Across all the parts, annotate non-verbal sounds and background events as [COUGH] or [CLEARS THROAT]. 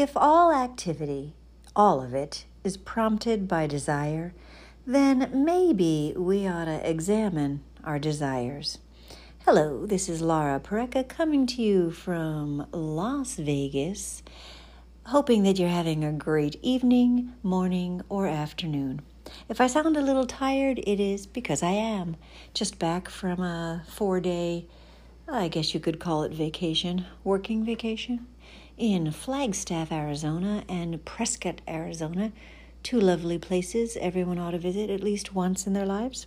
If all activity, all of it, is prompted by desire, then maybe we ought to examine our desires. Hello, this is Laura Pareca coming to you from Las Vegas, hoping that you're having a great evening, morning, or afternoon. If I sound a little tired, it is because I am. Just back from a four day, I guess you could call it vacation, working vacation, in Flagstaff, Arizona, and Prescott, Arizona. Two lovely places everyone ought to visit at least once in their lives.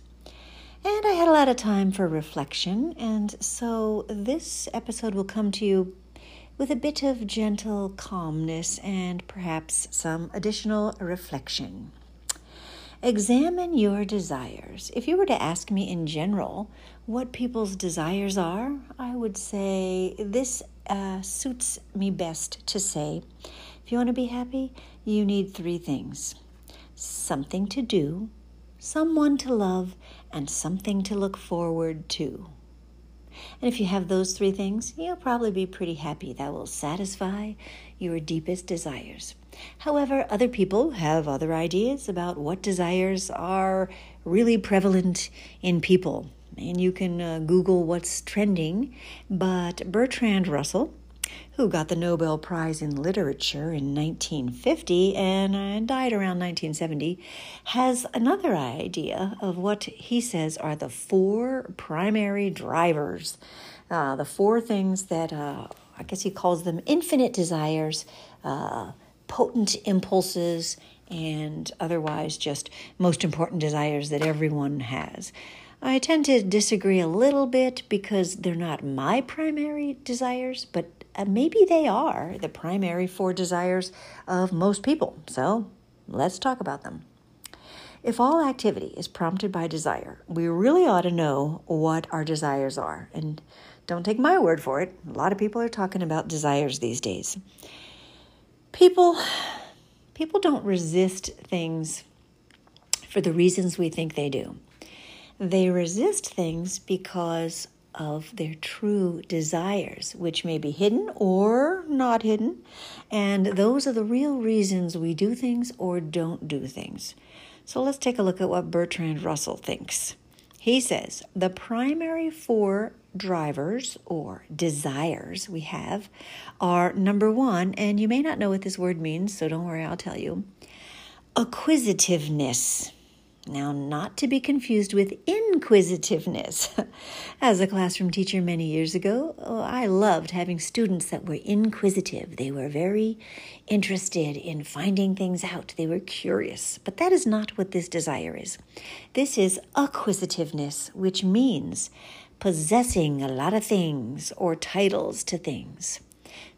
And I had a lot of time for reflection, and so this episode will come to you with a bit of gentle calmness and perhaps some additional reflection. Examine your desires. If you were to ask me in general what people's desires are, I would say this uh, suits me best to say if you want to be happy, you need three things something to do, someone to love, and something to look forward to. And if you have those three things, you'll probably be pretty happy. That will satisfy your deepest desires. However, other people have other ideas about what desires are really prevalent in people. And you can uh, Google what's trending. But Bertrand Russell, who got the Nobel Prize in Literature in 1950 and uh, died around 1970, has another idea of what he says are the four primary drivers. Uh, the four things that uh, I guess he calls them infinite desires, uh, potent impulses, and otherwise just most important desires that everyone has. I tend to disagree a little bit because they're not my primary desires, but uh, maybe they are the primary four desires of most people. So let's talk about them. If all activity is prompted by desire, we really ought to know what our desires are. And don't take my word for it. A lot of people are talking about desires these days. People people don't resist things for the reasons we think they do. They resist things because of their true desires, which may be hidden or not hidden. And those are the real reasons we do things or don't do things. So let's take a look at what Bertrand Russell thinks. He says the primary four drivers or desires we have are number one, and you may not know what this word means, so don't worry, I'll tell you acquisitiveness. Now, not to be confused with inquisitiveness. [LAUGHS] As a classroom teacher many years ago, oh, I loved having students that were inquisitive. They were very interested in finding things out, they were curious. But that is not what this desire is. This is acquisitiveness, which means possessing a lot of things or titles to things.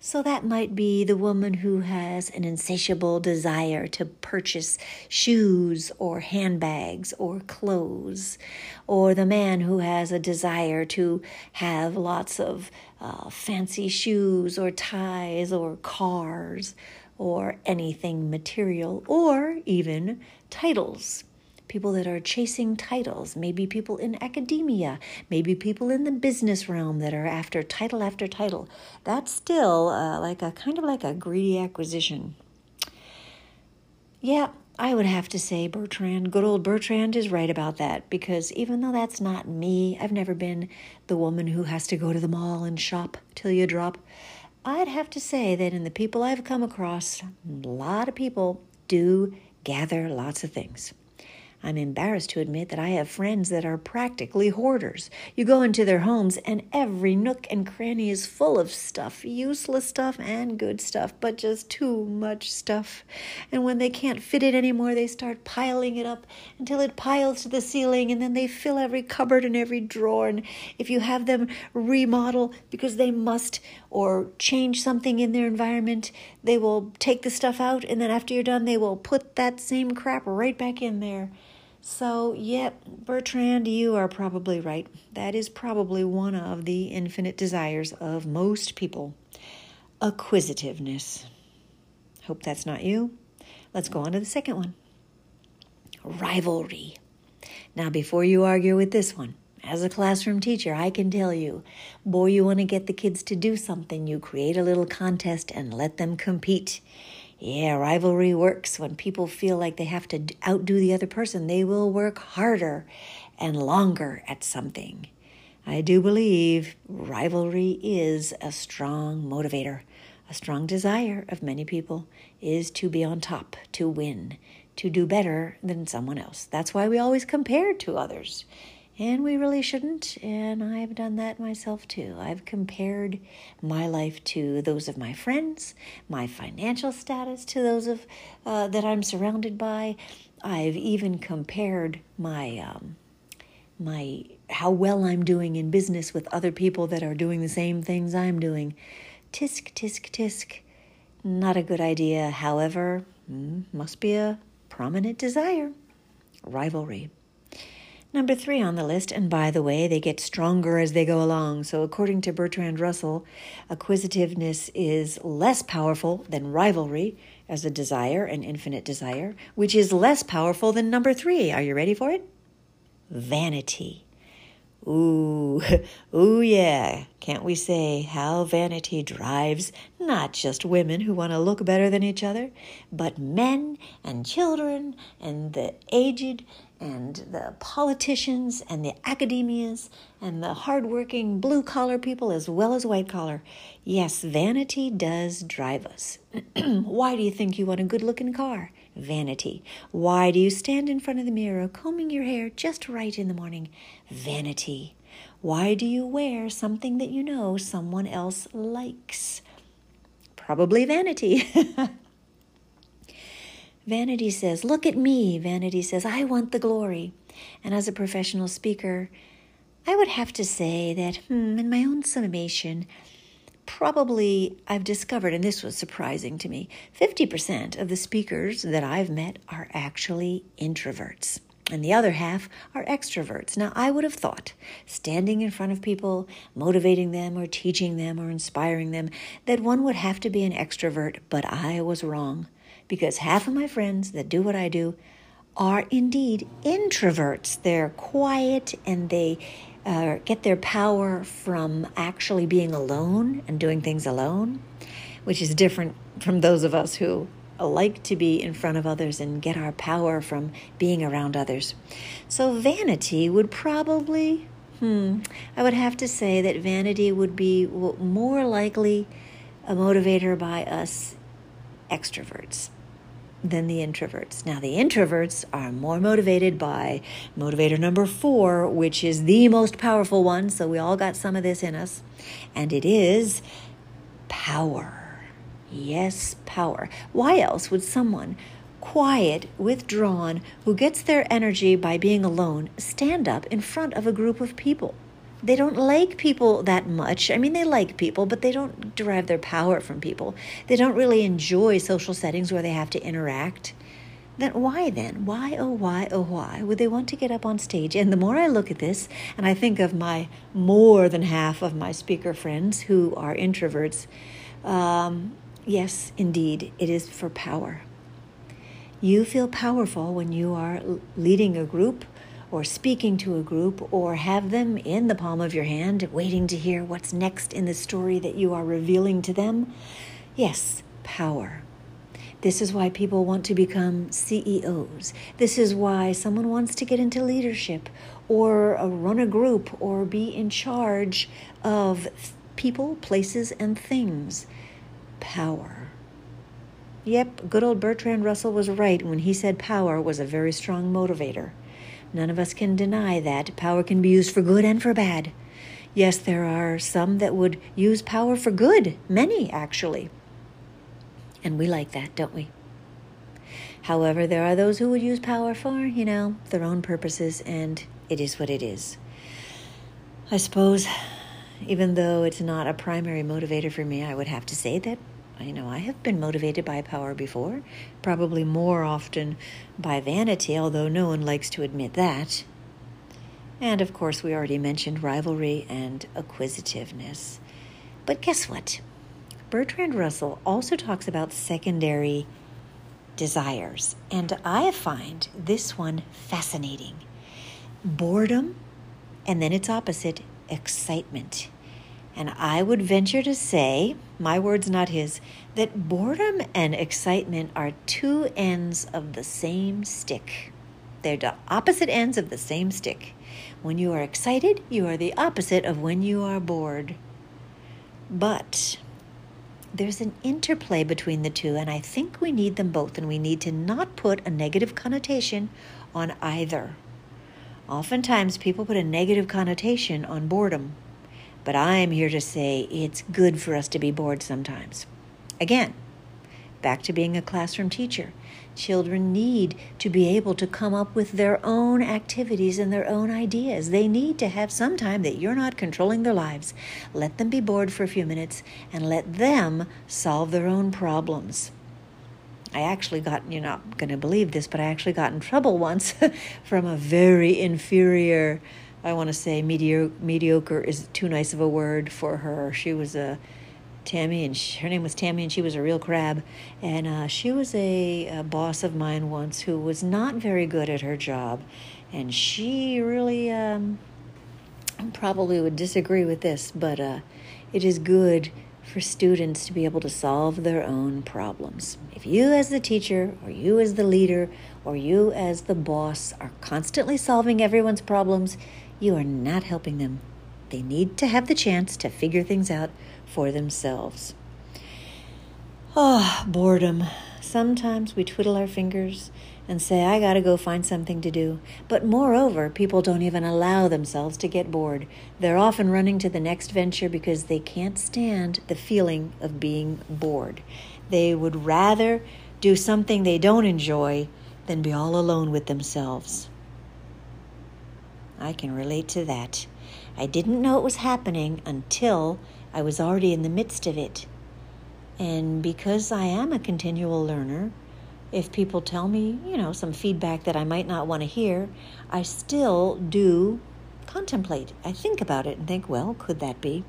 So that might be the woman who has an insatiable desire to purchase shoes or handbags or clothes, or the man who has a desire to have lots of uh, fancy shoes or ties or cars or anything material, or even titles people that are chasing titles, maybe people in academia, maybe people in the business realm that are after title after title. That's still uh, like a kind of like a greedy acquisition. Yeah, I would have to say Bertrand, good old Bertrand is right about that because even though that's not me, I've never been the woman who has to go to the mall and shop till you drop. I'd have to say that in the people I've come across, a lot of people do gather lots of things. I'm embarrassed to admit that I have friends that are practically hoarders. You go into their homes, and every nook and cranny is full of stuff useless stuff and good stuff, but just too much stuff. And when they can't fit it anymore, they start piling it up until it piles to the ceiling, and then they fill every cupboard and every drawer. And if you have them remodel because they must or change something in their environment, they will take the stuff out, and then after you're done, they will put that same crap right back in there. So, yep, Bertrand, you are probably right. That is probably one of the infinite desires of most people acquisitiveness. Hope that's not you. Let's go on to the second one rivalry. Now, before you argue with this one, As a classroom teacher, I can tell you, boy, you want to get the kids to do something, you create a little contest and let them compete. Yeah, rivalry works. When people feel like they have to outdo the other person, they will work harder and longer at something. I do believe rivalry is a strong motivator. A strong desire of many people is to be on top, to win, to do better than someone else. That's why we always compare to others. And we really shouldn't, and I've done that myself too. I've compared my life to those of my friends, my financial status to those of uh, that I'm surrounded by. I've even compared my um, my how well I'm doing in business with other people that are doing the same things I'm doing. Tisk, tisk, tisk. Not a good idea. However, hmm, must be a prominent desire. Rivalry. Number three on the list, and by the way, they get stronger as they go along. So, according to Bertrand Russell, acquisitiveness is less powerful than rivalry as a desire, an infinite desire, which is less powerful than number three. Are you ready for it? vanity. Ooh, [LAUGHS] ooh, yeah. Can't we say how vanity drives not just women who want to look better than each other, but men and children and the aged and the politicians and the academias and the hardworking blue collar people as well as white collar. Yes, vanity does drive us. [CLEARS THROAT] Why do you think you want a good looking car? Vanity. Why do you stand in front of the mirror combing your hair just right in the morning? Vanity. Why do you wear something that you know someone else likes? Probably vanity. [LAUGHS] vanity says, Look at me. Vanity says, I want the glory. And as a professional speaker, I would have to say that, hmm, in my own summation, probably I've discovered, and this was surprising to me 50% of the speakers that I've met are actually introverts. And the other half are extroverts. Now, I would have thought, standing in front of people, motivating them or teaching them or inspiring them, that one would have to be an extrovert, but I was wrong. Because half of my friends that do what I do are indeed introverts. They're quiet and they uh, get their power from actually being alone and doing things alone, which is different from those of us who like to be in front of others and get our power from being around others. So, vanity would probably, hmm, I would have to say that vanity would be more likely a motivator by us extroverts than the introverts. Now, the introverts are more motivated by motivator number four, which is the most powerful one. So, we all got some of this in us, and it is power. Yes, power. Why else would someone quiet, withdrawn, who gets their energy by being alone, stand up in front of a group of people? They don't like people that much. I mean, they like people, but they don't derive their power from people. They don't really enjoy social settings where they have to interact. Then why then? Why, oh, why, oh, why would they want to get up on stage? And the more I look at this, and I think of my more than half of my speaker friends who are introverts, um, yes, indeed, it is for power. You feel powerful when you are leading a group or speaking to a group or have them in the palm of your hand, waiting to hear what's next in the story that you are revealing to them? Yes, power. This is why people want to become CEOs. This is why someone wants to get into leadership or run a group or be in charge of people, places, and things. Power. Yep, good old Bertrand Russell was right when he said power was a very strong motivator. None of us can deny that power can be used for good and for bad. Yes, there are some that would use power for good, many actually. And we like that, don't we? However, there are those who would use power for, you know, their own purposes, and it is what it is. I suppose, even though it's not a primary motivator for me, I would have to say that you know, I have been motivated by power before, probably more often by vanity, although no one likes to admit that. And of course, we already mentioned rivalry and acquisitiveness. But guess what? Bertrand Russell also talks about secondary desires, and I find this one fascinating. Boredom and then its opposite, excitement. And I would venture to say, my words, not his, that boredom and excitement are two ends of the same stick. They're the opposite ends of the same stick. When you are excited, you are the opposite of when you are bored. But there's an interplay between the two, and I think we need them both, and we need to not put a negative connotation on either. Oftentimes, people put a negative connotation on boredom, but I'm here to say it's good for us to be bored sometimes. Again, back to being a classroom teacher. Children need to be able to come up with their own activities and their own ideas. They need to have some time that you're not controlling their lives. Let them be bored for a few minutes and let them solve their own problems. I actually got, you're not going to believe this, but I actually got in trouble [LAUGHS] once from a very inferior, I want to say mediocre, mediocre is too nice of a word for her. She was a Tammy, and she, her name was Tammy, and she was a real crab. And uh, she was a, a, boss of mine once who was not very good at her job, and she really um, probably would disagree with this, but uh, it is good for students to be able to solve their own problems. If you, as the teacher, or you, as the leader, or you, as the boss, are constantly solving everyone's problems, you are not helping them. They need to have the chance to figure things out for themselves. Oh, boredom. Sometimes we twiddle our fingers and say, I gotta go find something to do. But moreover, people don't even allow themselves to get bored. They're often running to the next venture because they can't stand the feeling of being bored. They would rather do something they don't enjoy than be all alone with themselves. I can relate to that. I didn't know it was happening until I was already in the midst of it. And because I am a continual learner, if people tell me, you know, some feedback that I might not want to hear, I still do contemplate. I think about it and think, well, could that be?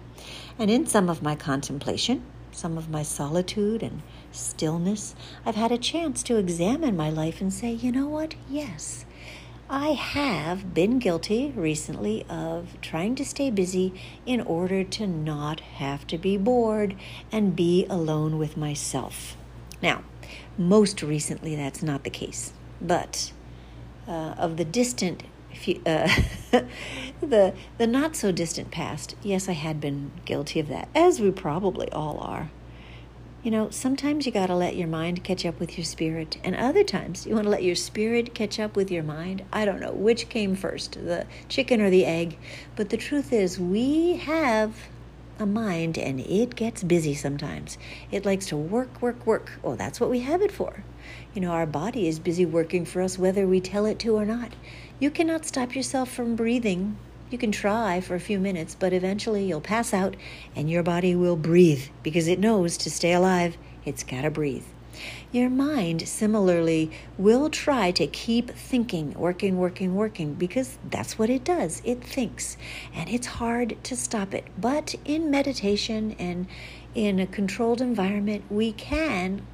And in some of my contemplation, some of my solitude and stillness, I've had a chance to examine my life and say, you know what? Yes, I have been guilty recently of trying to stay busy in order to not have to be bored and be alone with myself. Now, most recently that's not the case, but uh, of the distant, uh, [LAUGHS] the the not so distant past, yes, I had been guilty of that, as we probably all are. You know, sometimes you got to let your mind catch up with your spirit, and other times you want to let your spirit catch up with your mind. I don't know which came first, the chicken or the egg, but the truth is, we have a mind and it gets busy sometimes. It likes to work, work, work. Oh, that's what we have it for. You know, our body is busy working for us whether we tell it to or not. You cannot stop yourself from breathing you can try for a few minutes, but eventually you'll pass out and your body will breathe because it knows to stay alive, it's got to breathe. Your mind, similarly, will try to keep thinking, working, working, working, because that's what it does. It thinks, and it's hard to stop it. But in meditation and in a controlled environment, we can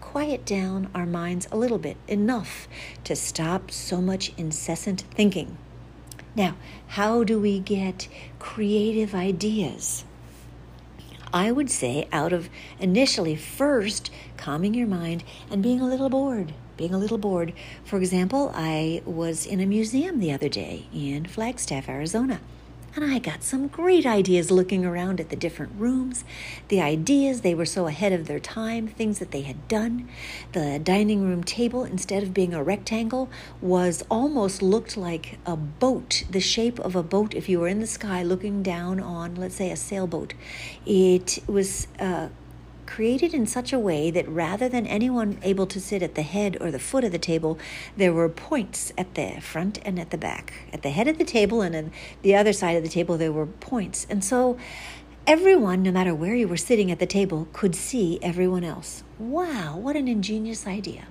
quiet down our minds a little bit, enough to stop so much incessant thinking. Now, how do we get creative ideas? I would say out of initially first calming your mind and being a little bored. Being a little bored. For example, I was in a museum the other day in Flagstaff, Arizona. And I got some great ideas looking around at the different rooms. The ideas, they were so ahead of their time, things that they had done. The dining room table, instead of being a rectangle, was almost looked like a boat, the shape of a boat if you were in the sky looking down on, let's say, a sailboat. It was uh, created in such a way that rather than anyone able to sit at the head or the foot of the table, there were points at the front and at the back. At the head of the table and on the other side of the table, there were points. And so everyone, no matter where you were sitting at the table, could see everyone else. Wow, what an ingenious idea.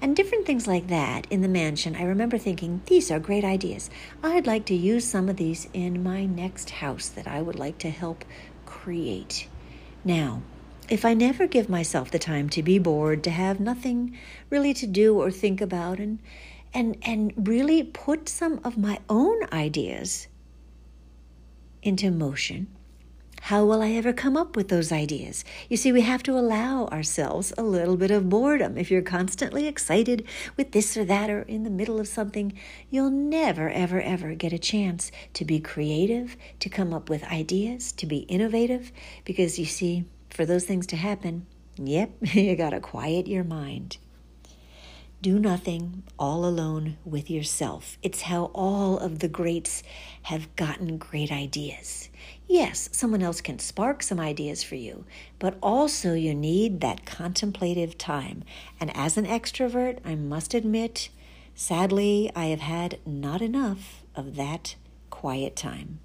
And different things like that in the mansion, I remember thinking, these are great ideas. I'd like to use some of these in my next house that I would like to help create. Now, if I never give myself the time to be bored, to have nothing really to do or think about, and and and really put some of my own ideas into motion, how will I ever come up with those ideas? You see, we have to allow ourselves a little bit of boredom. If you're constantly excited with this or that or in the middle of something, you'll never, ever, ever get a chance to be creative, to come up with ideas, to be innovative. Because you see, for those things to happen, yep, [LAUGHS] you gotta quiet your mind. Do nothing all alone with yourself. It's how all of the greats have gotten great ideas. Yes, someone else can spark some ideas for you, but also you need that contemplative time. And as an extrovert, I must admit, sadly, I have had not enough of that quiet time.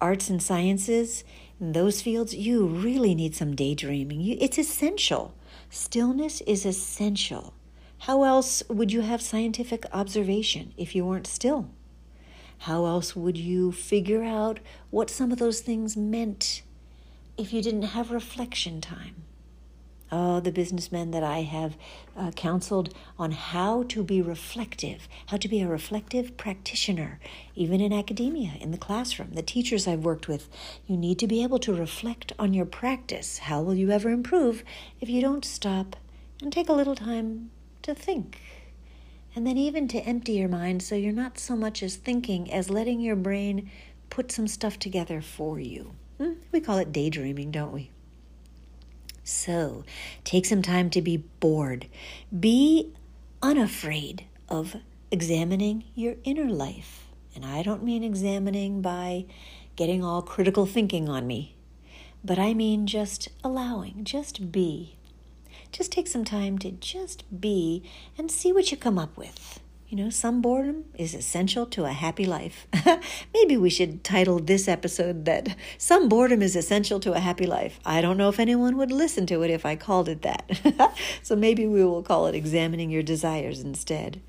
Arts and sciences, those fields, you really need some daydreaming. it's essential. Stillness is essential. How else would you have scientific observation if you weren't still? How else would you figure out what some of those things meant if you didn't have reflection time? Oh, the businessmen that I have uh, counseled on how to be reflective, how to be a reflective practitioner, even in academia, in the classroom, the teachers I've worked with. You need to be able to reflect on your practice. How will you ever improve if you don't stop and take a little time to think. And then even to empty your mind so you're not so much as thinking as letting your brain put some stuff together for you. Hmm? We call it daydreaming, don't we? So take some time to be bored. Be unafraid of examining your inner life. And I don't mean examining by getting all critical thinking on me, but I mean just allowing, just be just take some time to just be and see what you come up with. You know, some boredom is essential to a happy life. [LAUGHS] maybe we should title this episode that Some Boredom is Essential to a Happy Life. I don't know if anyone would listen to it if I called it that. [LAUGHS] so maybe we will call it Examining Your Desires instead.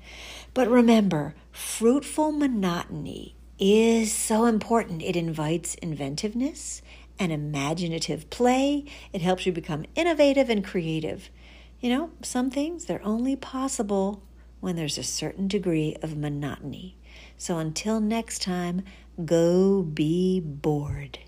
But remember, fruitful monotony is so important. It invites inventiveness and imaginative play. It helps you become innovative and creative. You know, some things, they're only possible when there's a certain degree of monotony. So until next time, go be bored.